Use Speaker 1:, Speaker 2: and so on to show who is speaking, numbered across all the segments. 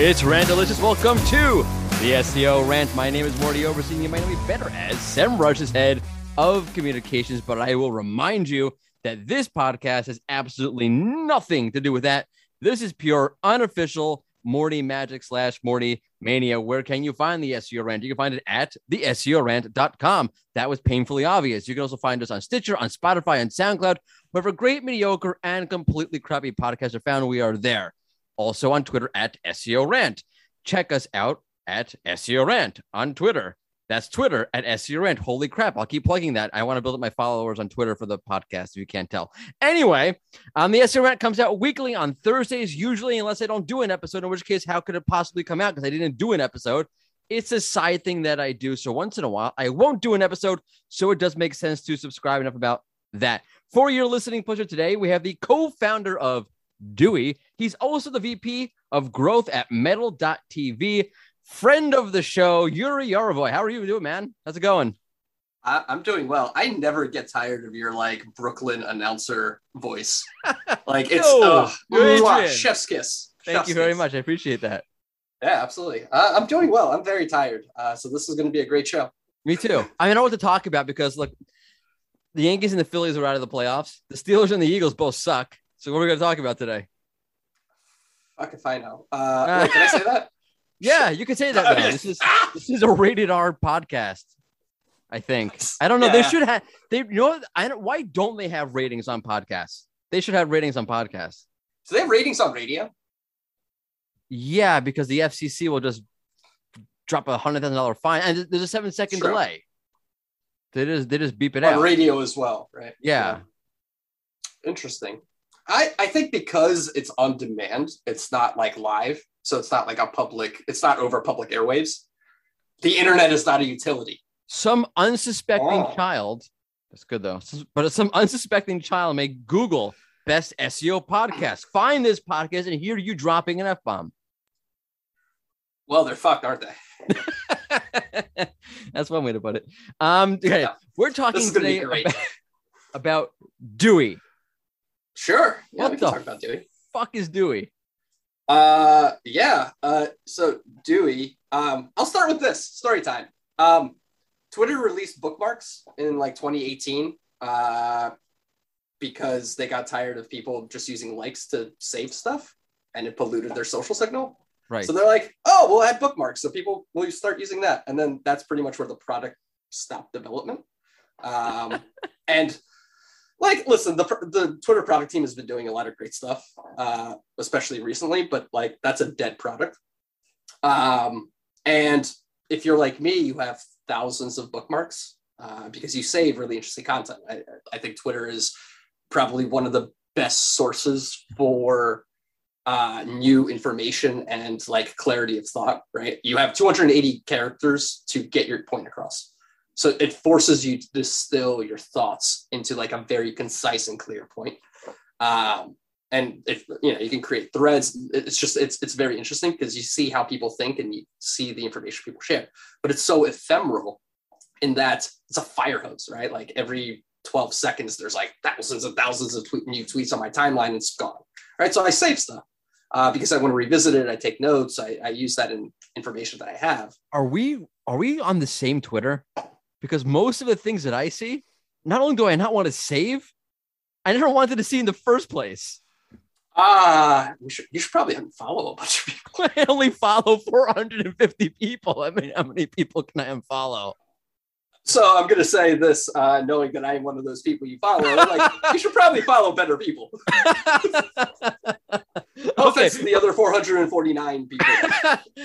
Speaker 1: It's Randalicious. Welcome to the SEO Rant. My name is Morty Oberstein. You might know me better as SEMrush's head of communications, but I will remind you that this podcast has absolutely nothing to do with that. This is pure unofficial Morty Magic slash Morty Mania. Where can you find the SEO Rant? You can find it at the SEORant.com. That was painfully obvious. You can also find us on Stitcher, on Spotify, and SoundCloud. Wherever great, mediocre, and completely crappy podcasts are found, we are there. Also on Twitter at SEO Rant. Check us out at SEO Rant on Twitter. That's Twitter at SEO Rant. Holy crap. I'll keep plugging that. I want to build up my followers on Twitter for the podcast, if you can't tell. Anyway, um, the SEO Rant comes out weekly on Thursdays, usually, unless I don't do an episode, in which case, how could it possibly come out? Because I didn't do an episode. It's a side thing that I do. So once in a while, I won't do an episode. So it does make sense to subscribe enough about that. For your listening pleasure today, we have the co founder of Dewey. He's also the VP of growth at medal.tv. Friend of the show, Yuriy Yarovoy. How are you doing, man? How's it going?
Speaker 2: I, I'm doing well. I never get tired of your like Brooklyn announcer voice. Like it's
Speaker 1: Yo,
Speaker 2: uh,
Speaker 1: you're
Speaker 2: mwah,
Speaker 1: Adrian.
Speaker 2: chef's kiss.
Speaker 1: Thank
Speaker 2: Chef's
Speaker 1: you very
Speaker 2: kiss.
Speaker 1: much. I appreciate that.
Speaker 2: Yeah, absolutely. Uh, I'm doing well. I'm very tired. Uh, so this is going to be a great show.
Speaker 1: Me too. I know what to talk about because look, the Yankees and the Phillies are out of the playoffs. The Steelers and the Eagles both suck. So what are we going to talk about today?
Speaker 2: Fuck if I know. Uh, wait, can I say that?
Speaker 1: Yeah, you can say that. Now. This is this is a rated R podcast. I think. I don't know. They should have. They you know? I don't. Why don't they have ratings on podcasts? They should have ratings on podcasts.
Speaker 2: Do they have ratings on radio?
Speaker 1: Yeah, because the FCC will just drop a hundred thousand dollar fine, and there's a seven second
Speaker 2: True.
Speaker 1: delay. They just they just beep it
Speaker 2: On
Speaker 1: out.
Speaker 2: radio as well, right?
Speaker 1: Yeah.
Speaker 2: Interesting. I, I think because it's on demand, it's not like live. So it's not like a public, it's not over public airwaves. The internet is not a utility.
Speaker 1: Some unsuspecting
Speaker 2: Oh.
Speaker 1: child. That's good though. But some unsuspecting child may Google best SEO podcast. Find this podcast and hear you dropping an f bomb.
Speaker 2: Well, they're fucked, aren't they?
Speaker 1: That's one way to put it. Um, okay,
Speaker 2: Yeah.
Speaker 1: we're talking
Speaker 2: is going to be
Speaker 1: today about, about Dewey.
Speaker 2: Sure. Yeah,
Speaker 1: What
Speaker 2: we can talk about Dewey.
Speaker 1: Fuck is Dewey?
Speaker 2: Uh, yeah. Uh, so Dewey. Um, I'll start with this story time. Um, Twitter released bookmarks in like 2018. Uh, because they got tired of people just using likes to save stuff, and it polluted their social signal.
Speaker 1: Right.
Speaker 2: So they're like, "Oh, we'll add bookmarks, so people will start using that." And then that's pretty much where the product stopped development. Um, and like, listen, the the Twitter product team has been doing a lot of great stuff, uh, especially recently. But like, that's a dead product. Um, and if you're like me, you have thousands of bookmarks uh, because you save really interesting content. I, I think Twitter is probably one of the best sources for uh, new information and like clarity of thought. Right? You have 280 characters to get your point across. So it forces you to distill your thoughts into like a very concise and clear point. Um, and if you know, you can create threads. It's just it's it's very interesting because you see how people think and you see the information people share. But it's so ephemeral in that it's a fire hose, right? Like every 12 seconds, there's like thousands and thousands of tweet, new tweets on my timeline. And it's gone, right? So I save stuff uh, because I want to revisit it. I take notes. I, I use that in information that I have.
Speaker 1: Are we are we on the same Twitter? Because most of the things that I see, not only do I not want to save, I never wanted to see in the first place.
Speaker 2: Ah, you should you should probably unfollow a bunch of people.
Speaker 1: I only follow 450 people. I mean, how many people can I unfollow?
Speaker 2: So I'm gonna say this, uh, knowing that I am one of those people you follow. Like you should probably follow better people. No
Speaker 1: okay.
Speaker 2: to the other 449 people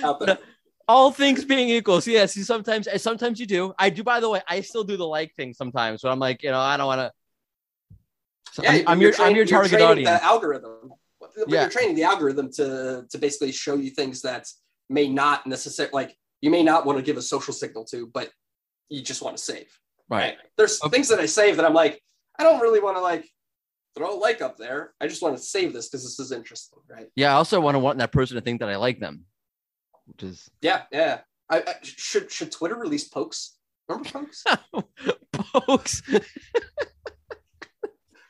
Speaker 2: out there.
Speaker 1: All things being equal, so yes, you sometimes sometimes you do. I do. By the way, I still do the like thing sometimes. So I'm like, you know, I don't want to. So
Speaker 2: Yeah,
Speaker 1: I'm, I'm your I'm
Speaker 2: training-
Speaker 1: your
Speaker 2: you're
Speaker 1: target audience.
Speaker 2: The algorithm. But
Speaker 1: Yeah.
Speaker 2: you're training the algorithm to to basically show you things that may not necessarily like you may not want to give a social signal to, but you just want to save.
Speaker 1: Right.
Speaker 2: There's
Speaker 1: Okay.
Speaker 2: things that I save that I'm like, I don't really want to like throw a like up there. I just want to save this because this is interesting, right?
Speaker 1: Yeah. I also want to want that person to think that I like them, which is
Speaker 2: Yeah, yeah. I, I should should Twitter release pokes? Remember pokes?
Speaker 1: pokes.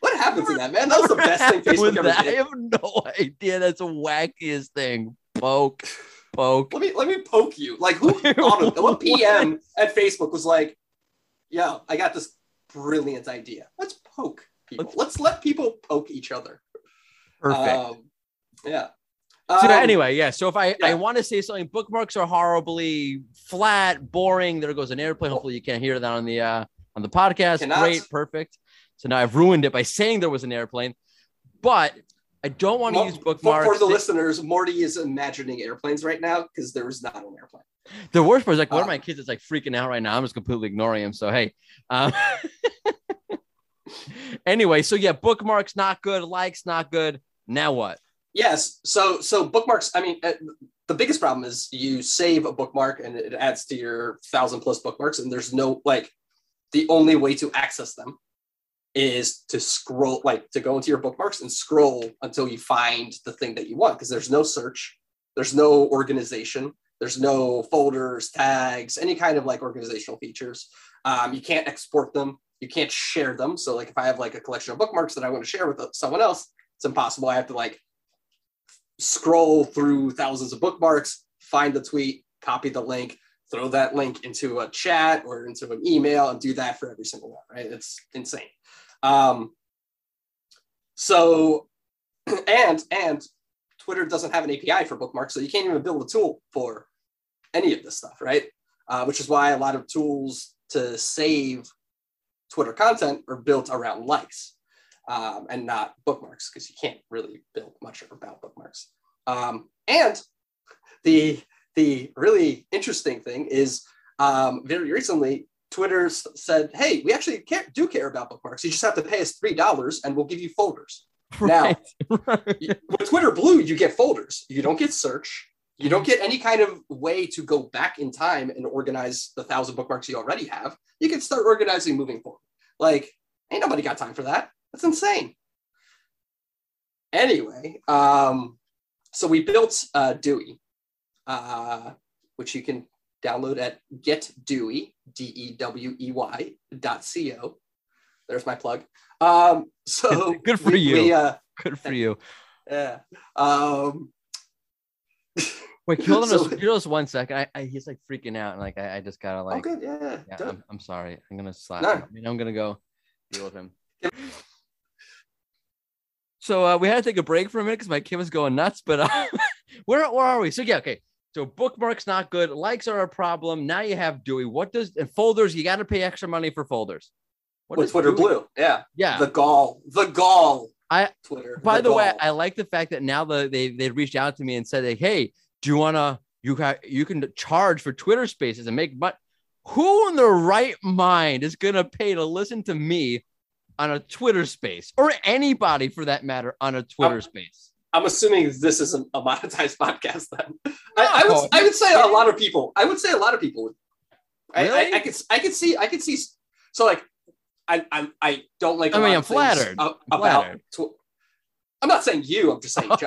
Speaker 2: what happened to that, man? That was the best thing Facebook ever
Speaker 1: that, I have no idea. That's the wackiest thing. poke, poke.
Speaker 2: Let me let me poke you. Like who thought what PM at Facebook was like, Yeah, I got this brilliant idea. Let's poke people.
Speaker 1: Let's-
Speaker 2: Let's, let people poke each other.
Speaker 1: Perfect.
Speaker 2: Um, yeah.
Speaker 1: So
Speaker 2: Um,
Speaker 1: anyway, yeah. So if I, I want to say something, bookmarks are horribly flat, boring. There goes an airplane. Hopefully you can't hear that on the uh on the podcast.
Speaker 2: Cannot.
Speaker 1: Great, perfect. So now I've ruined it by saying there was an airplane, but I don't want to
Speaker 2: Mo-
Speaker 1: use bookmarks.
Speaker 2: for the listeners, Morty is imagining airplanes right now because there is not an airplane.
Speaker 1: The worst part is like one of
Speaker 2: Uh,
Speaker 1: my kids is like freaking out right now. I'm just completely ignoring him. So hey. Um, anyway, so yeah, bookmarks not good, likes not good. Now what?
Speaker 2: Yes. So so bookmarks. I mean, uh, the biggest problem is you save a bookmark and it adds to your thousand plus bookmarks, and there's no like the only way to access them is to scroll like to go into your bookmarks and scroll until you find the thing that you want because there's no search there's no organization there's no folders tags any kind of like organizational features um, you can't export them you can't share them so like if i have like a collection of bookmarks that i want to share with someone else it's impossible i have to like scroll through thousands of bookmarks find the tweet copy the link throw that link into a chat or into an email and do that for every single one right? It's insane. Um, so and and twitter doesn't have an api for bookmarks so you can't even build a tool for any of this stuff right? Uh, which is why a lot of tools to save twitter content are built around likes um, and not bookmarks because you can't really build much about bookmarks um, and the the really interesting thing is um, very recently Twitter said, "Hey, we actually care, do care about bookmarks. You just have to pay us three dollars, and we'll give you folders." Now-
Speaker 1: Right.
Speaker 2: You- With Twitter Blue, you get folders. You don't get search. You don't get any kind of way to go back in time and organize the thousand bookmarks you already have. You can start organizing moving forward. Like, ain't nobody got time for that. That's insane. Anyway, um, so we built uh, Dewey, uh, which you can download at getdewey, D-E-W-E-Y dot C-O. There's my plug. Um, so
Speaker 1: Good for
Speaker 2: we-
Speaker 1: you.
Speaker 2: we, uh,
Speaker 1: Good for you.
Speaker 2: yeah. Um,
Speaker 1: Wait, hold on
Speaker 2: So-
Speaker 1: just, can hold us one second. I, I, he's like freaking out, and like I, I just gotta like.
Speaker 2: Oh, good. Yeah.
Speaker 1: yeah I'm, I'm sorry. I'm gonna slap
Speaker 2: No.
Speaker 1: him. I mean, I'm gonna go deal with him. So uh, we had to take a break for a minute because my kid was going nuts. But uh, where where are we? So yeah, okay. So bookmarks not good. Likes are a problem. Now you have Dewey. What does and folders? You got to pay extra money for folders. What
Speaker 2: With Twitter
Speaker 1: Dewey-
Speaker 2: Blue. Yeah.
Speaker 1: Yeah.
Speaker 2: The gall. The gall.
Speaker 1: I-
Speaker 2: Twitter.
Speaker 1: By the, way. I like the fact that now the, they they reached out to me and said, like, "Hey, do you wanna you ha- you can charge for Twitter Spaces and make but who in their right mind is gonna pay to listen to me on a Twitter Space or anybody for that matter on a Twitter
Speaker 2: Um,
Speaker 1: Space?"
Speaker 2: I'm assuming this isn't a monetized podcast then. I, I would I would say a lot of people. I would say a lot of people would. I,
Speaker 1: Really?
Speaker 2: I, I could I could see I could see so like I I, I don't like.
Speaker 1: I mean, I'm flattered.
Speaker 2: a-
Speaker 1: I'm
Speaker 2: about.
Speaker 1: flattered.
Speaker 2: Tw- I'm not saying you. I'm just saying.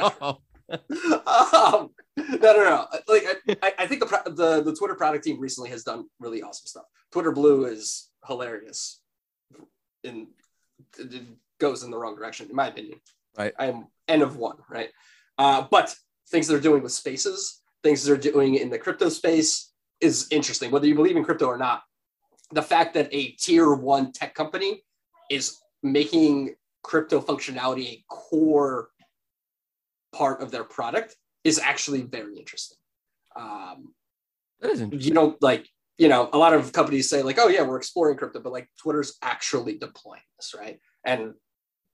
Speaker 1: Oh,
Speaker 2: um, no, no, no. Like I, I think the, the the Twitter product team recently has done really awesome stuff. Twitter Blue is hilarious. In it goes in the wrong direction, in my opinion.
Speaker 1: Right.
Speaker 2: I am N of one. Right. Uh, but things they're doing with spaces, things they're doing in the crypto space is interesting. Whether you believe in crypto or not, the fact that a tier one tech company is making crypto functionality a core part of their product is actually very interesting. Um,
Speaker 1: that is interesting.
Speaker 2: you know, like, you know, a lot of companies say, like, oh, yeah, we're exploring crypto, but like Twitter's actually deploying this, right? And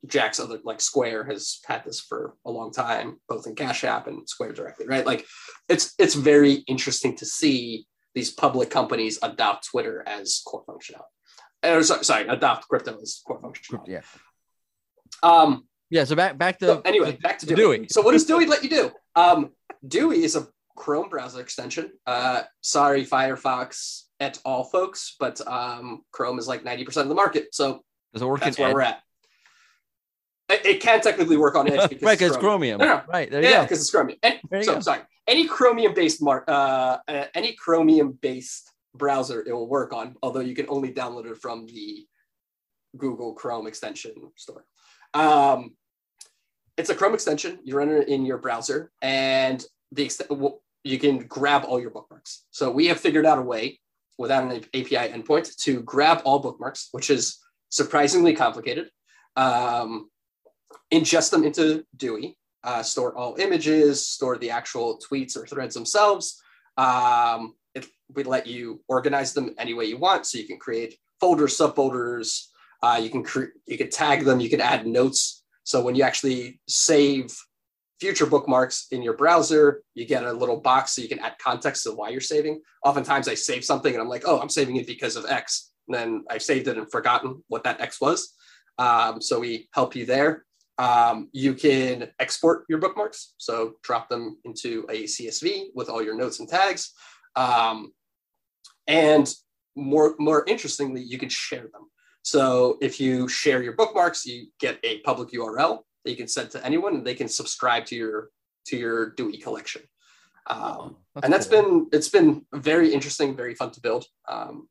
Speaker 2: Jack's other, like Square has had this for a long time, both in Cash App and Square directly, right? Like, it's it's very interesting to see these public companies adopt Twitter as core functionality. Or, sorry, sorry, adopt crypto as core functionality.
Speaker 1: Yeah.
Speaker 2: Um,
Speaker 1: Yeah. So back back to
Speaker 2: so anyway, back to Dewey.
Speaker 1: Dewey.
Speaker 2: So what does Dewey let you do? Um, Dewey is a Chrome browser extension. Uh, sorry, Firefox et al. folks, but um, Chrome is like 90% of the market. So
Speaker 1: does it work
Speaker 2: that's where
Speaker 1: Edge?
Speaker 2: we're at. It, it can technically work on Edge
Speaker 1: right,
Speaker 2: because
Speaker 1: because
Speaker 2: it's
Speaker 1: Chromium.
Speaker 2: No, no.
Speaker 1: Right there you
Speaker 2: Yeah,
Speaker 1: go.
Speaker 2: because it's Chromium. And, so
Speaker 1: go.
Speaker 2: sorry, any Chromium-based mark, uh, uh, any Chromium-based browser it will work on, although you can only download it from the Google Chrome extension store. Um, it's a Chrome extension. You run it in your browser, and the extent you can grab all your bookmarks. So we have figured out a way without an API endpoint to grab all bookmarks, which is surprisingly complicated. Um, ingest them into Dewey, uh, store all images, store the actual tweets or threads themselves. Um, it, we let you organize them any way you want, so you can create folders, subfolders. Uh, you can cre- you can tag them. You can add notes. So when you actually save future bookmarks in your browser, you get a little box so you can add context to why you're saving. Oftentimes, I save something and I'm like, oh, I'm saving it because of X. And then I saved it and forgotten what that X was. Um, so we help you there. Um, you can export your bookmarks, so drop them into a CSV with all your notes and tags. Um, and more, more interestingly, you can share them. So if you share your bookmarks, you get a public URL that you can send to anyone, and they can subscribe to your to your Dewey collection. Um, that's and that's cool. been it's been very interesting, very fun to build. Um,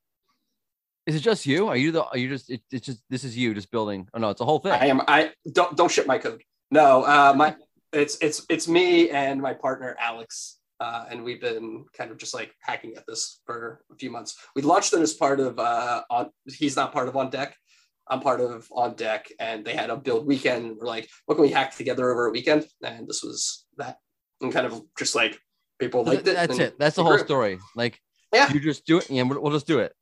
Speaker 1: is it just you? Are you the? Are you just? It, it's just this is you just building. Oh no, it's a whole thing.
Speaker 2: I am. I don't don't ship my code. No, uh, my it's it's it's me and my partner Alex, uh, and we've been kind of just like hacking at this for a few months. We launched it as part of uh, on. He's not part of On Deck. I'm part of On Deck, and they had a build weekend. We're like, what can we hack together over a weekend? And this was that, and kind of just like people liked
Speaker 1: it. That's it. That's the whole story. Like, yeah, you just do it, and we'll just do it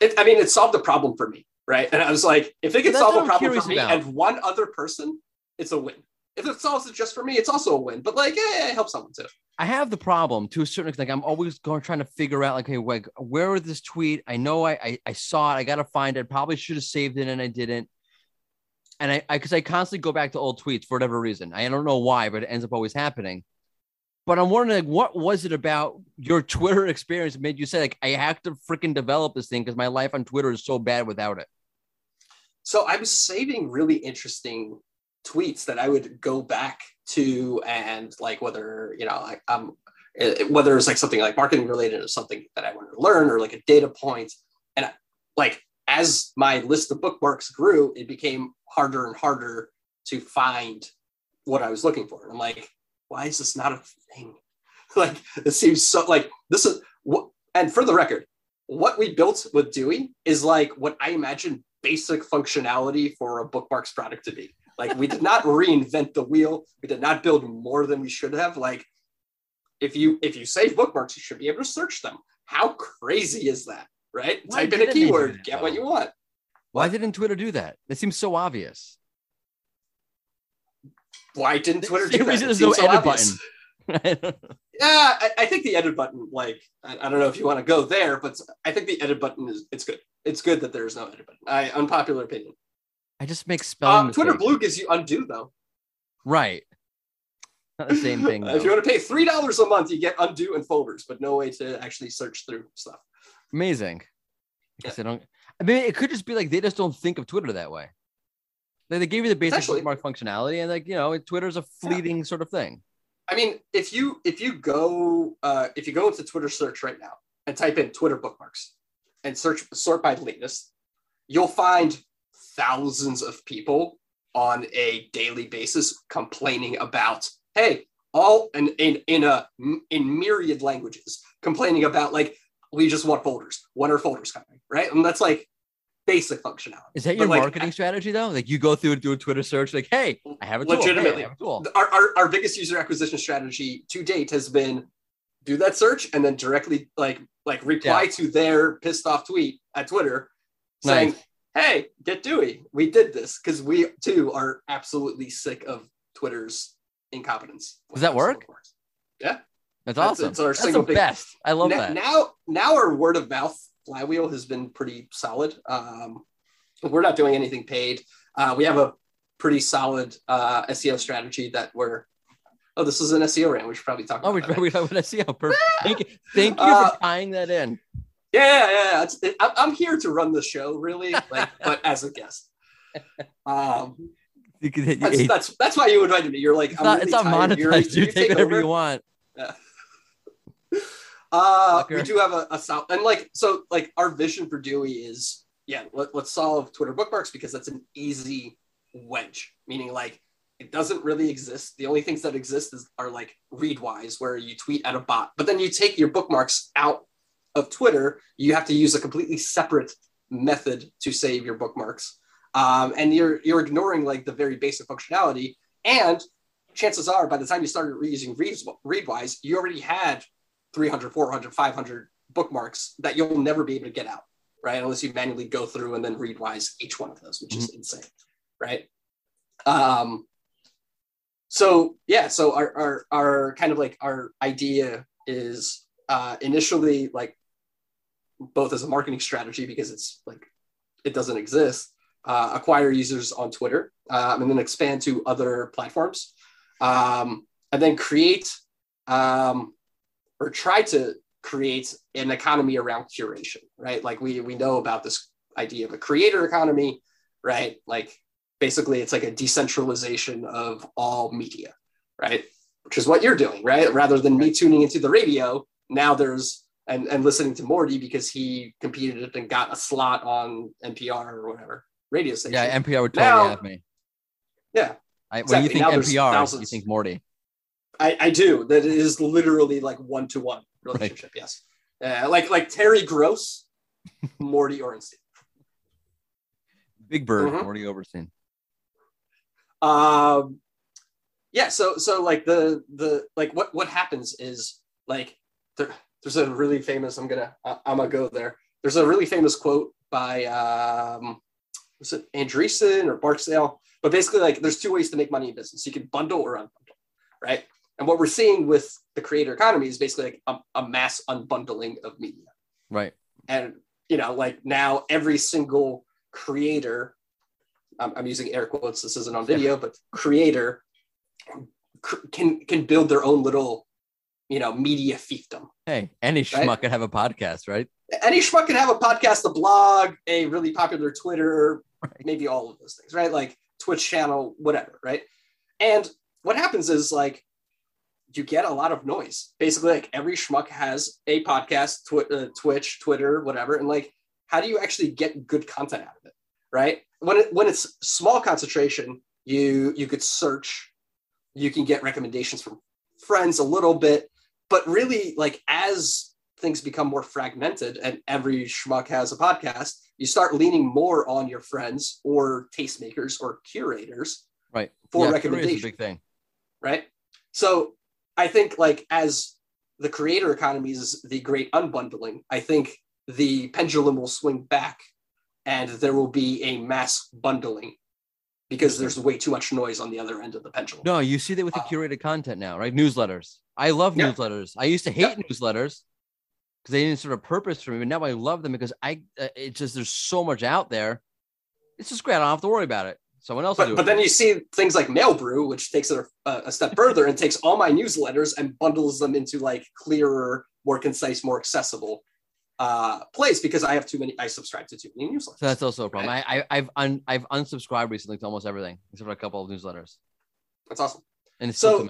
Speaker 2: it, I mean, it solved a problem for me, right? And I was like, if it can solve a problem for me about. and one other person, it's a win. If it solves it just for me, it's also a win. But like, yeah, it helps someone too.
Speaker 1: I have the problem to a certain extent. Like I'm always going trying to figure out like, hey, like, where is this tweet? I know I, I, I saw it. I gotta find it. Probably should have saved it and I didn't. And I, I, because I constantly go back to old tweets for whatever reason. I don't know why, but it ends up always happening. But I'm wondering, like, what was it about your Twitter experience made you say, like, I have to freaking develop this thing because my life on Twitter is so bad without it?
Speaker 2: So I was saving really interesting tweets that I would go back to, and like whether you know, like um, whether it's like something like marketing related or something that I wanted to learn, or like a data point, and like as my list of bookmarks grew, it became harder and harder to find what I was looking for. And I'm like, why is this not a thing? like it seems so like this is what and for the record, what we built with Dewey is like what I imagine basic functionality for a bookmarks product to be. Like we did not reinvent the wheel. We did not build more than we should have. Like if you if you save bookmarks, you should be able to search them. How crazy is that? Right? Why Type in a keyword, get what you want.
Speaker 1: Why didn't Twitter do that? It seems so obvious
Speaker 2: why didn't Twitter do that? There's no so edit obvious. button. yeah, I, I, think the edit button, like, I, I, don't know if you want to go there, but I think the edit button is it's good. It's good that there's no edit button. I unpopular opinion.
Speaker 1: I just make spelling.
Speaker 2: Uh, Twitter Blue gives you undo though.
Speaker 1: Right. Not the same thing.
Speaker 2: if you want to pay three dollars a month, you get undo and folders, but no way to actually search through stuff.
Speaker 1: Amazing. I yeah. I don't. I mean, it could just be like they just don't think of Twitter that way. They, they gave you the basic Actually, bookmark functionality, and like you know, Twitter's a fleeting yeah. sort of thing.
Speaker 2: I mean, if you if you go uh, if you go into Twitter search right now and type in Twitter bookmarks and search sort by latest, you'll find thousands of people on a daily basis complaining about hey all in in in a in myriad languages complaining about like we just want folders when are folders coming right and that's like basic functionality.
Speaker 1: Is that your marketing strategy though? Like you go through and do a Twitter search, like, hey, I have a tool.
Speaker 2: Legitimately,
Speaker 1: hey,
Speaker 2: a tool. Our, our, our biggest user acquisition strategy to date has been do that search and then directly like like reply yeah. to their pissed off tweet at Twitter saying. Hey, get Dewey. We did this because we too are absolutely sick of Twitter's incompetence.
Speaker 1: Does that work?
Speaker 2: Yeah.
Speaker 1: That's awesome. That's, our That's the best. I love
Speaker 2: now,
Speaker 1: that.
Speaker 2: Now, now our word of mouth flywheel has been pretty solid. Um, we're not doing anything paid. Uh, we have a pretty solid uh, SEO strategy that we're. Oh, this is an SEO rant. We should probably talk.
Speaker 1: Oh, we probably have an SEO. Perfect. thank you, thank you uh, for tying that in.
Speaker 2: Yeah, yeah, yeah. It, I'm here to run the show, really, like, but as a guest. Um, that's, that's, that's why you invited me. You're like,
Speaker 1: it's I'm not, really it's not monetized. You, you take whatever over? you want.
Speaker 2: Yeah. Uh, we do have a, a solve, and like so, like our vision for Dewey is yeah, let, let's solve Twitter bookmarks because that's an easy wedge. Meaning, like it doesn't really exist. The only things that exist is, are like Readwise, where you tweet at a bot, but then you take your bookmarks out of Twitter. You have to use a completely separate method to save your bookmarks, um, and you're you're ignoring like the very basic functionality. And chances are, by the time you started using Readwise, you already had 300, 400, 500 bookmarks that you'll never be able to get out, right? Unless you manually go through and then Readwise each one of those, which mm-hmm. is insane, right? Um, so yeah, so our, our, our kind of like our idea is uh, initially like both as a marketing strategy because it's like it doesn't exist, uh, acquire users on Twitter um, and then expand to other platforms, um, and then create um, or try to create an economy around curation, right? Like we we know about this idea of a creator economy, right? Like basically it's like a decentralization of all media, right? Which is what you're doing, right? Rather than me tuning into the radio, now there's and, and listening to Morty because he competed and got a slot on NPR or whatever radio station.
Speaker 1: Yeah, NPR would totally now, have me.
Speaker 2: Yeah.
Speaker 1: I, exactly. When you think now NPR, you think Morty.
Speaker 2: I, I do. That is literally like one to one relationship. Right. Yes. Uh, like like Terry Gross, Morty Orenstein.
Speaker 1: Big Bird, mm-hmm. Morty Oberstein.
Speaker 2: Um, yeah. So so like the the like what what happens is like there, there's a really famous. I'm gonna I'm gonna go there. There's a really famous quote by um, was it Andreessen or Barksdale? But basically, like there's two ways to make money in business. You can bundle or unbundle, right? And what we're seeing with the creator economy is basically like a, a mass unbundling of media.
Speaker 1: Right.
Speaker 2: And, you know, like now every single creator, I'm, I'm using air quotes, this isn't on video, but creator cr- can, can build their own little, you know, media fiefdom.
Speaker 1: Hey, any schmuck right? could have a podcast, right?
Speaker 2: Any schmuck can have a podcast, a blog, a really popular Twitter, right. maybe all of those things, right? Like Twitch channel, whatever, right? And what happens is like you get a lot of noise. Basically, like every schmuck has a podcast, tw- uh, Twitch, Twitter, whatever, and like, how do you actually get good content out of it, right? When it, when it's small concentration, you you could search, you can get recommendations from friends a little bit, but really, like as things become more fragmented and every schmuck has a podcast, you start leaning more on your friends or tastemakers or curators,
Speaker 1: right?
Speaker 2: For yeah, recommendations,
Speaker 1: big thing,
Speaker 2: right? So I think like as the creator economy is the great unbundling, I think the pendulum will swing back and there will be a mass bundling because there's way too much noise on the other end of the pendulum.
Speaker 1: No, you see that with the uh, curated content now, right? Newsletters. I love yeah. newsletters. I used to hate yeah. newsletters because they didn't sort of purpose for me, but now I love them because I uh, it's just there's so much out there. It's just great. I don't have to worry about it. Someone else.
Speaker 2: But, but then you see things like Mailbrew, which takes it a, a step further and takes all my newsletters and bundles them into like clearer, more concise, more accessible uh, place because I have too many. I subscribe to too many newsletters.
Speaker 1: So that's also a problem. Right? I, I have un, I've unsubscribed recently to almost everything except for a couple of newsletters.
Speaker 2: That's awesome.
Speaker 1: And so,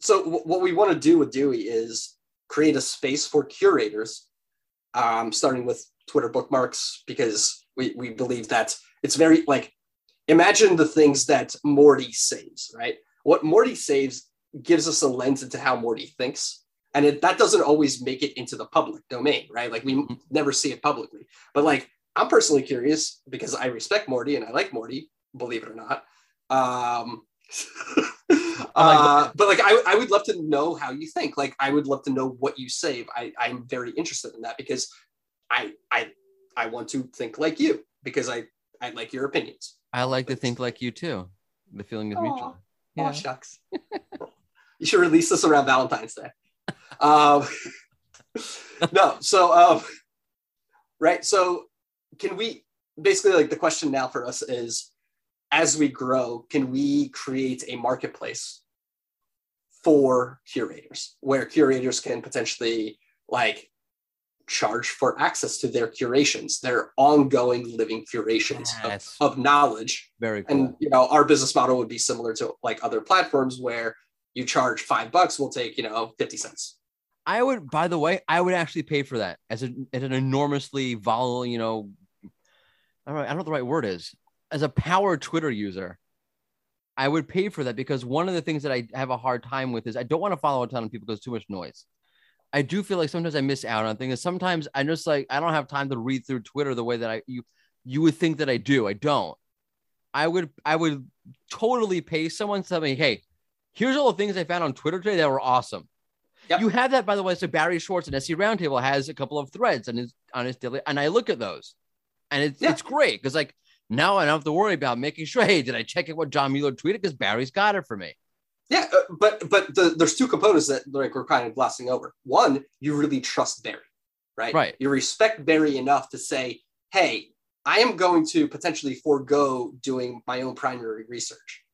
Speaker 2: so what we want to do with Dewey is create a space for curators, um, starting with Twitter bookmarks because we we believe that it's very like imagine the things that Morty saves, right? What Morty saves gives us a lens into how Morty thinks. And it, that doesn't always make it into the public domain, right? Like we mm-hmm. never see it publicly. But like I'm personally curious because I respect Morty and I like Morty, believe it or not. Um, uh, but like I, I would love to know how you think. Like I would love to know what you save. I, I'm very interested in that because I I I want to think like you because I I like your opinions.
Speaker 1: I like to think like you too. The feeling is Aww. mutual.
Speaker 2: Yeah. Oh, shucks. you should release this around Valentine's Day. Um, no, so um, right. So can we basically like the question now for us is as we grow, can we create a marketplace for curators where curators can potentially like charge for access to their curations, their ongoing living curations yes. of, of, knowledge.
Speaker 1: Very cool.
Speaker 2: And you know, our business model would be similar to like other platforms where you charge five bucks, we'll take, you know, 50 cents.
Speaker 1: I would, by the way, I would actually pay for that as, a, as an enormously volatile, you know, I don't, know, I don't know what the right word is. As a power Twitter user, I would pay for that because one of the things that I have a hard time with is I don't want to follow a ton of people because too much noise. I do feel like sometimes I miss out on things. Sometimes I just like I don't have time to read through Twitter the way that I you you would think that I do. I don't. I would I would totally pay someone to tell me, hey, here's all the things I found on Twitter today that were awesome.
Speaker 2: Yep.
Speaker 1: You have that, by the way. So Barry Schwartz and SE Roundtable has a couple of threads and his on his daily, and I look at those, and it's
Speaker 2: Yeah.
Speaker 1: it's great because like now I don't have to worry about making sure. Hey, did I check out what John Mueller tweeted? Because Barry's got it for me.
Speaker 2: Yeah, uh, but but the, there's two components that like we're kind of glossing over. One, you really trust Barry, right?
Speaker 1: Right.
Speaker 2: You respect Barry enough to say, "Hey, I am going to potentially forego doing my own primary research,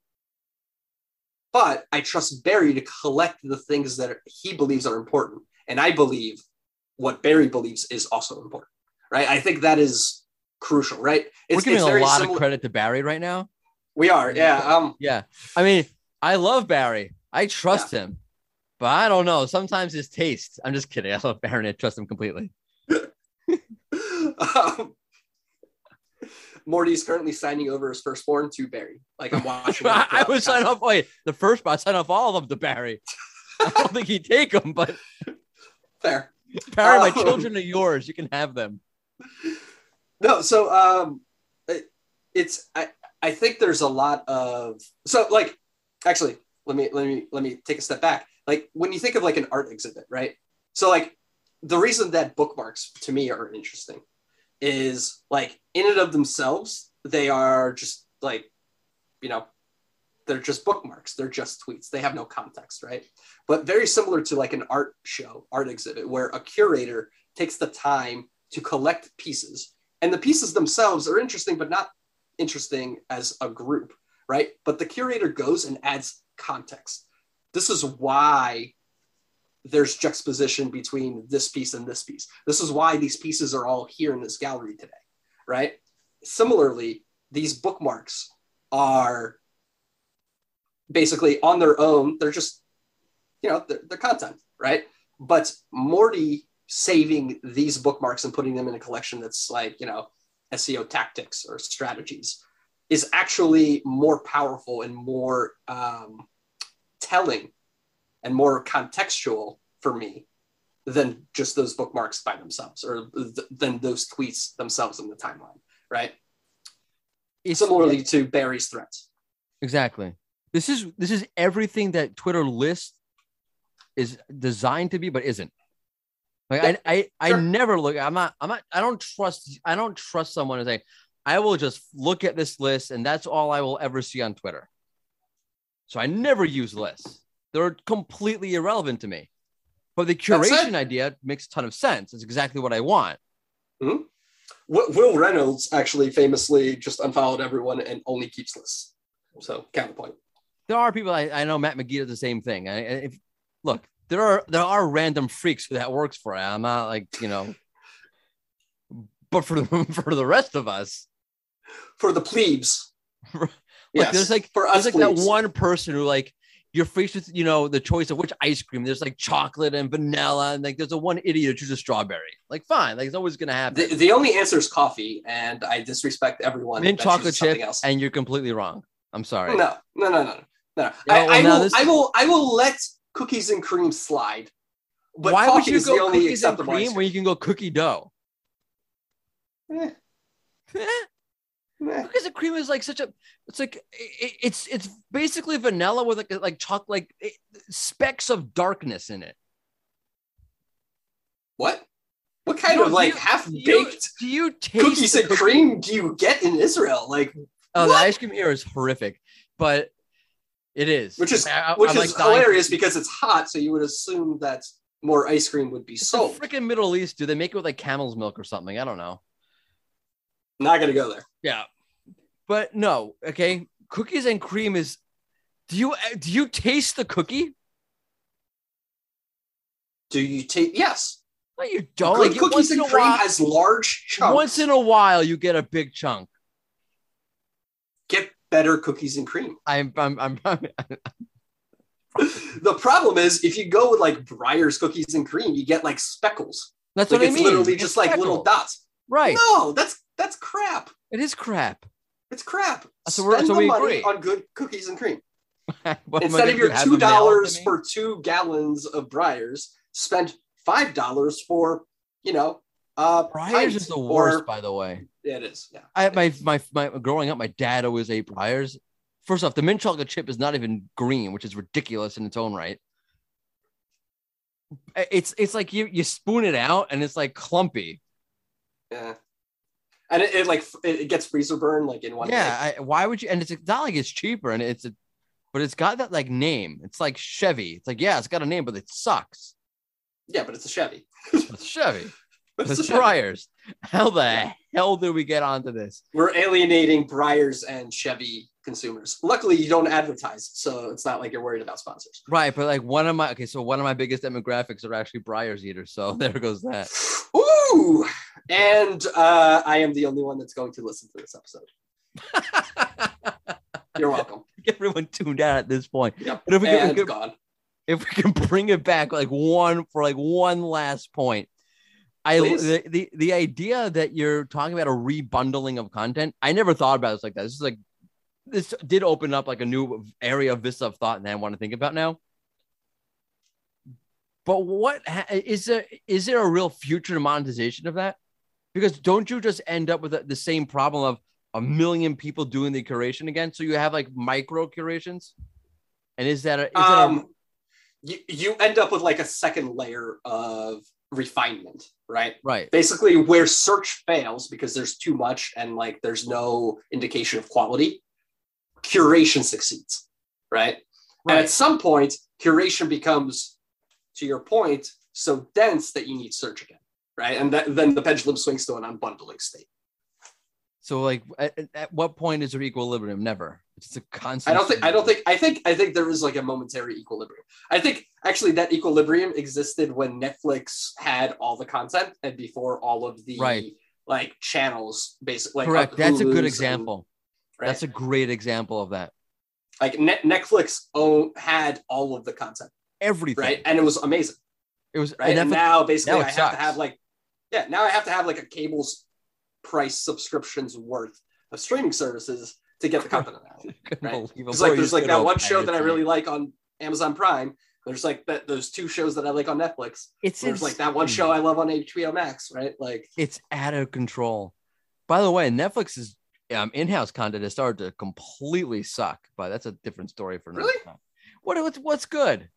Speaker 2: but I trust Barry to collect the things that he believes are important, and I believe what Barry believes is also important, right? I think that is crucial, right?
Speaker 1: We're giving a lot
Speaker 2: similar-
Speaker 1: of credit to Barry right now.
Speaker 2: We are, yeah. Um,
Speaker 1: Yeah, I mean, I love Barry. I trust him, but I don't know. Sometimes his taste. I'm just kidding. I love Barry. and I trust him completely.
Speaker 2: um, Morty's currently signing over his firstborn to Barry. Like I'm watching.
Speaker 1: I, would sign off. Wait, the first, I sign off all of them to Barry. I don't think he'd take them, but
Speaker 2: Fair.
Speaker 1: Barry, my
Speaker 2: Oh.
Speaker 1: children are yours. You can have them.
Speaker 2: No, so um, it, it's I I think there's a lot of so like actually let me let me let me take a step back. Like when you think of like an art exhibit, right? So like the reason that bookmarks to me are interesting is like in and of themselves they are just like you know they're just bookmarks. They're just tweets. They have no context right? But very similar to like an art show art exhibit where a curator takes the time to collect pieces. And the pieces themselves are interesting but not interesting as a group right? But the curator goes and adds context. This is why there's juxtaposition between this piece and this piece. This is why these pieces are all here in this gallery today right? Similarly these bookmarks are basically on their own they're just you know they're, they're content right? But morty saving these bookmarks and putting them in a collection that's like you know seo tactics or strategies is actually more powerful and more um, telling and more contextual for me than just those bookmarks by themselves or th- than those tweets themselves in the timeline right
Speaker 1: It's
Speaker 2: similarly to barry's threats
Speaker 1: exactly. This is this is everything that Twitter list is designed to be, but isn't. Like
Speaker 2: Yeah,
Speaker 1: I I, I never look. I'm not. I'm not. I don't trust. I don't trust someone to say. I will just look at this list, and that's all I will ever see on Twitter. So I never use lists. They're completely irrelevant to me. But the curation idea makes a ton of sense. It's exactly what I want. Mm-hmm.
Speaker 2: Wi- Wil Reynolds actually famously just unfollowed everyone and only keeps lists so counterpoint
Speaker 1: There are people I, I know. Matt McGee does the same thing. I, I- if look, there are there are random freaks who that works for. I'm not like you know, but for the, for the rest of us,
Speaker 2: for the plebes
Speaker 1: Look,
Speaker 2: yes
Speaker 1: there's like
Speaker 2: for
Speaker 1: there's
Speaker 2: us
Speaker 1: like that one person who like you're faced with you know the choice of which ice cream. There's like chocolate and vanilla, and like there's a one idiot who chooses strawberry. Like fine, like it's always gonna happen.
Speaker 2: the, the only answer is coffee and i disrespect everyone
Speaker 1: Mint chocolate chip,
Speaker 2: else
Speaker 1: and you're completely wrong. I'm sorry.
Speaker 2: no no no no no
Speaker 1: Yeah,
Speaker 2: I,
Speaker 1: well,
Speaker 2: I, will,
Speaker 1: this-
Speaker 2: I will i will let cookies and cream slide but
Speaker 1: Why would you go cookies and cream when you can go cookie dough?
Speaker 2: cream. Eh,
Speaker 1: Eh, the cream is like such a it's like it, it's it's basically vanilla with like like chocolate like it, specks of darkness in it.
Speaker 2: What? What kind
Speaker 1: No,
Speaker 2: of like
Speaker 1: you-
Speaker 2: half
Speaker 1: you,
Speaker 2: baked
Speaker 1: do you taste
Speaker 2: cookies and cream do you get in israel? Like
Speaker 1: oh the ice cream here is horrific but it is.
Speaker 2: Which is
Speaker 1: I- I-
Speaker 2: which
Speaker 1: I'm,
Speaker 2: is
Speaker 1: like,
Speaker 2: hilarious because it's hot so you would assume that more ice cream would be
Speaker 1: it's
Speaker 2: sold.
Speaker 1: freaking middle east do they make it with like camel's milk or something. I don't know
Speaker 2: not gonna go there.
Speaker 1: Yeah. But no okay? Cookies and cream is do you do you taste the cookie?
Speaker 2: Do you taste? yes.
Speaker 1: No you don't. Like
Speaker 2: cookies and cream
Speaker 1: while
Speaker 2: has large chunks.
Speaker 1: once in a while you get a big chunk.
Speaker 2: Get better cookies and cream.
Speaker 1: I'm i'm, I'm, I'm
Speaker 2: the problem is if you go with like Breyers cookies and cream, you get like speckles.
Speaker 1: that's
Speaker 2: like
Speaker 1: what
Speaker 2: it's
Speaker 1: i mean.
Speaker 2: literally
Speaker 1: It's
Speaker 2: just like little dots.
Speaker 1: right.
Speaker 2: No, that's that's crap.
Speaker 1: It is crap.
Speaker 2: It's crap.
Speaker 1: So we're-
Speaker 2: Spend
Speaker 1: so
Speaker 2: the
Speaker 1: we
Speaker 2: money
Speaker 1: agree.
Speaker 2: on good cookies and cream.
Speaker 1: What, am I
Speaker 2: Instead
Speaker 1: gonna
Speaker 2: of your
Speaker 1: do, have
Speaker 2: two
Speaker 1: them mailed to
Speaker 2: dollars
Speaker 1: me?
Speaker 2: for two gallons of Breyers, spend five dollars for you know uh Breyers
Speaker 1: is the
Speaker 2: or-
Speaker 1: worst, by the way.
Speaker 2: It is. Yeah.
Speaker 1: I my my my growing up, my dad always ate Breyers. First off, the mint chocolate chip is not even green, which is ridiculous in its own right. It's it's like you you spoon it out and it's like clumpy.
Speaker 2: Yeah. And it, it like it, gets freezer burn like in one.
Speaker 1: Yeah, I, why would you? And it's not like it's cheaper, and it's a, but it's got that like name. It's like Chevy. It's like yeah, it's got a name, but it sucks.
Speaker 2: Yeah, but it's a Chevy.
Speaker 1: It's Chevy.
Speaker 2: But it's Chevy.
Speaker 1: Breyers. How the
Speaker 2: Yeah.
Speaker 1: hell do we get onto this?
Speaker 2: We're alienating Breyers and Chevy consumers. Luckily, you don't advertise, so it's not like you're worried about sponsors.
Speaker 1: Right, but like one of my okay, so one of my biggest demographics are actually Breyers eaters. So there goes that.
Speaker 2: Ooh, and uh, I am the only one that's going to listen to this episode. You're welcome.
Speaker 1: Everyone tuned out at this point.
Speaker 2: Yep.
Speaker 1: But if we, can,
Speaker 2: and
Speaker 1: can-
Speaker 2: gone.
Speaker 1: if we can bring it back like one for like one last point. I the, the the idea that you're talking about a rebundling of content, I never thought about this like that. This is like this did open up like a new area of vista of thought that I want to think about now. But what ha- is there is there a real future monetization of that? Because don't you just end up with the, the same problem of a million people doing the curation again? So you have like micro curations, and is that a, is that a
Speaker 2: Um, you, you end up with like a second layer of refinement, right?
Speaker 1: right?
Speaker 2: Basically, where search fails because there's too much and like there's no indication of quality, curation succeeds, right? And at some point, curation becomes, to your point, so dense that you need search again, right? And that, then the pendulum swings to an unbundling state.
Speaker 1: So like at, at what point is there equilibrium? Never. It's a constant.
Speaker 2: I don't think. I don't think. I think. I think there is like a momentary equilibrium. I think actually that equilibrium existed when Netflix had all the content and before all of the
Speaker 1: Right.
Speaker 2: like channels, basically. Like
Speaker 1: Correct. That's a good
Speaker 2: and-
Speaker 1: example.
Speaker 2: right?
Speaker 1: That's a great example of that.
Speaker 2: like Net- Netflix own, had all of the content,
Speaker 1: Everything.
Speaker 2: right? And it was amazing,
Speaker 1: It was
Speaker 2: right?
Speaker 1: and
Speaker 2: And now basically
Speaker 1: now
Speaker 2: I have to have like, yeah, now I have to have like a cable's price subscriptions worth of streaming services to get the content out.
Speaker 1: couldn't
Speaker 2: right?
Speaker 1: believe
Speaker 2: It's like there's like that one show that I really like on Amazon Prime. There's like that those two shows that I like on Netflix.
Speaker 1: It's
Speaker 2: There's like that one show I love on HBO Max, right? Like
Speaker 1: It's out of control. By the way, Netflix's um, in-house content has started to completely suck, but that's a different story for another
Speaker 2: Really?
Speaker 1: time. What what's what's good?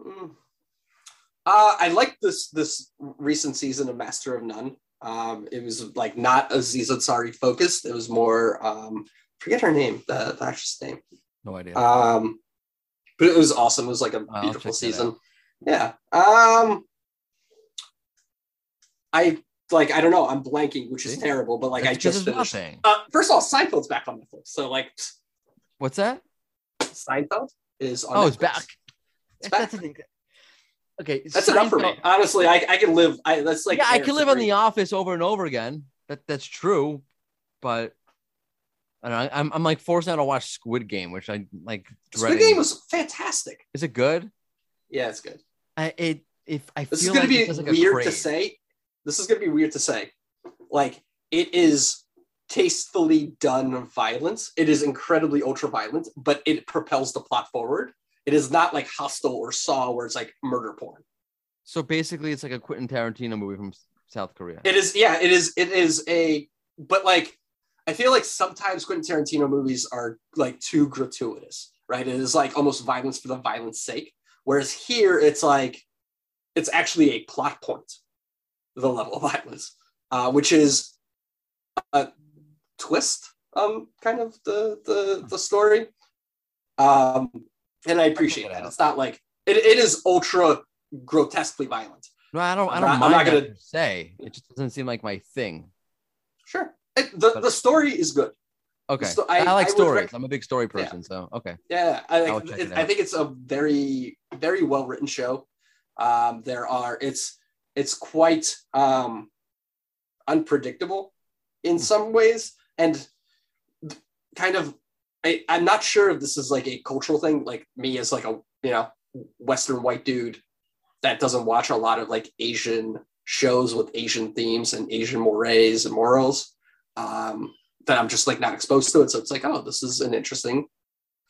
Speaker 2: mm. Uh, I like this this recent season of Master of None. Um, it was like not a Aziz Ansari focused. It was more um, forget her name, the, the actress name.
Speaker 1: No idea.
Speaker 2: Um, but it was awesome. It was like a
Speaker 1: I'll
Speaker 2: beautiful season. Yeah. Um, I like. I don't know. I'm blanking, which is
Speaker 1: See?
Speaker 2: terrible. But like,
Speaker 1: That's
Speaker 2: I
Speaker 1: 'cause
Speaker 2: just finished.
Speaker 1: nothing.
Speaker 2: Uh, first of all, Seinfeld's back on Netflix. So like,
Speaker 1: What's that?
Speaker 2: Seinfeld is on.
Speaker 1: Oh, it's back.
Speaker 2: It's back.
Speaker 1: the thing. Okay,
Speaker 2: That's enough for me. Honestly, I, I can live. I that's like
Speaker 1: yeah, I can live on. The Office over and over again. That that's true, but I don't know. I'm I'm like forced now to watch Squid Game, which I like.
Speaker 2: Squid
Speaker 1: dreading.
Speaker 2: Game was fantastic.
Speaker 1: Is it good?
Speaker 2: Yeah, it's good.
Speaker 1: I it if I
Speaker 2: This is gonna
Speaker 1: it
Speaker 2: be
Speaker 1: like,
Speaker 2: weird to say. This is going to be weird to say. Like it is tastefully done violence. It is incredibly ultra violent, but it propels the plot forward. It is not like Hostel or Saw, where it's like murder porn.
Speaker 1: So basically, it's like a Quentin Tarantino movie from South Korea.
Speaker 2: It is, yeah, it is. It is a, but like, I feel like sometimes Quentin Tarantino movies are like too gratuitous, right? It is like almost violence for the violence sake. Whereas here, it's like, it's actually a plot point, the level of violence, uh, which is a twist, um, kind of the the the story. Um, and I appreciate
Speaker 1: it
Speaker 2: that.
Speaker 1: out.
Speaker 2: It's not like it, it is ultra grotesquely violent.
Speaker 1: no, I don't. I
Speaker 2: I'm
Speaker 1: don't
Speaker 2: I'm
Speaker 1: mind
Speaker 2: not gonna-
Speaker 1: say. It just doesn't seem like my thing.
Speaker 2: Sure. It, the,
Speaker 1: But-
Speaker 2: the story is good.
Speaker 1: Okay,
Speaker 2: sto-
Speaker 1: I,
Speaker 2: I-
Speaker 1: like
Speaker 2: I
Speaker 1: stories.
Speaker 2: rec-
Speaker 1: I'm a big story person, so okay.
Speaker 2: Yeah, I, like, it,
Speaker 1: it
Speaker 2: I think it's a very, very well written show. Um, there are it's it's quite um, unpredictable in
Speaker 1: Hmm.
Speaker 2: some ways, and kind of. I, I'm not sure if this is like a cultural thing, like me as like a you know Western white dude that doesn't watch a lot of like Asian shows with Asian themes and Asian mores and morals. Um, that I'm just like not exposed to it. So it's like, oh, this is an interesting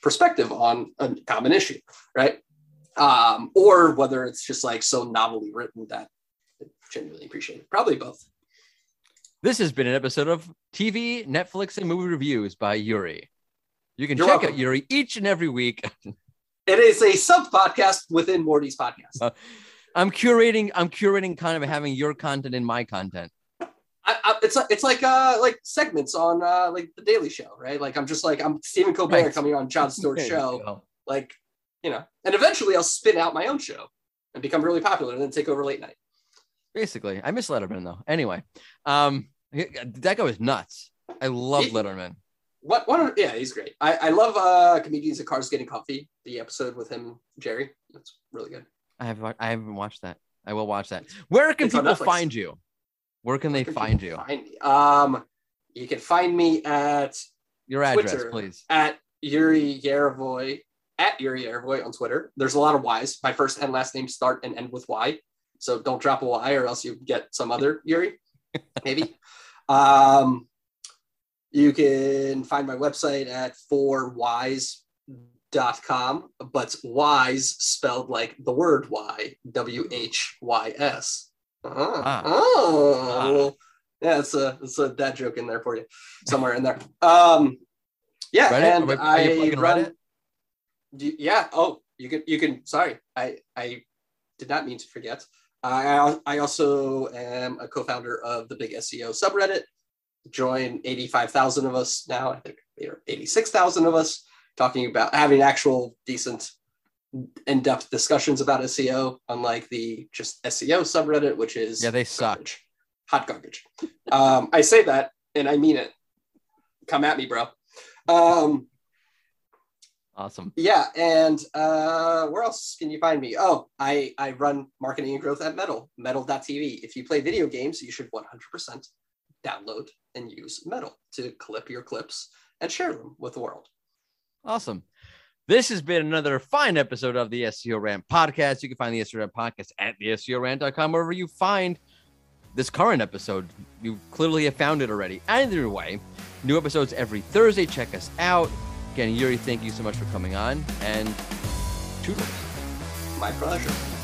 Speaker 2: perspective on a common issue, right? Um, or whether it's just like so novelly written that I genuinely appreciate it. Probably both.
Speaker 1: This has been an episode of TV, Netflix, and movie reviews by Yuriy. You can
Speaker 2: You're
Speaker 1: check
Speaker 2: welcome.
Speaker 1: out Yuriy each and every week.
Speaker 2: It is a sub podcast within Morty's podcast.
Speaker 1: Uh, I'm curating. I'm curating kind of having your content in my content.
Speaker 2: I, I, it's it's like uh like segments on uh like the Daily Show, right? Like I'm just like I'm Stephen Colbert
Speaker 1: Right.
Speaker 2: coming on Jon Stewart's show,
Speaker 1: go.
Speaker 2: like you know, and eventually I'll spin out my own show and become really popular and then take over late night.
Speaker 1: Basically, I miss Letterman though. Anyway, um, that guy was nuts. I love Letterman.
Speaker 2: What what? Yeah, he's great. I I love uh comedians at cars getting coffee. The episode with him, Jerry. That's really good.
Speaker 1: I have. I haven't watched that. I will watch that. Where can
Speaker 2: It's
Speaker 1: people find you? Where can they
Speaker 2: Where can
Speaker 1: find you?
Speaker 2: Find me. Um, you can find me at
Speaker 1: Your address,
Speaker 2: Twitter.
Speaker 1: please.
Speaker 2: at Yuriy Yarovoy at Yuriy Yarovoy on Twitter. There's a lot of Y's. My first and last name start and end with Y. So don't drop a Y or else you get some other Yuri, maybe. um, you can find my website at 4whys.com, but wise spelled like the word Y, W H Y S. Ah.
Speaker 1: Ah.
Speaker 2: Oh. Yeah, it's a it's a dad joke in there for you, somewhere in there. Um, yeah,
Speaker 1: Reddit?
Speaker 2: and
Speaker 1: are
Speaker 2: I run. Do- yeah. Oh, you can you can. Sorry, I I did not mean to forget. I I also am a co-founder of the Big SEO subreddit. Join eighty five thousand of us now. I think there are eighty six thousand of us talking about having actual decent in depth discussions about SEO, unlike the just SEO subreddit, which is
Speaker 1: Yeah, they suck.
Speaker 2: garbage. hot garbage. um, I say that and I mean it. Come at me, bro. Um,
Speaker 1: Awesome.
Speaker 2: yeah, and uh, where else can you find me? Oh, I I run marketing and growth at Medal, Medal.tv. If you play video games, you should 100% download and use Medal to clip your clips and share them with the world.
Speaker 1: Awesome. This has been another fine episode of the SEO Rant podcast. You can find the SEO Rant podcast at the SEORant.com, wherever you find this current episode. You clearly have found it already. Either way, new episodes every Thursday. Check us out. Again, Yuriy, thank you so much for coming on. And toodles.
Speaker 2: My pleasure.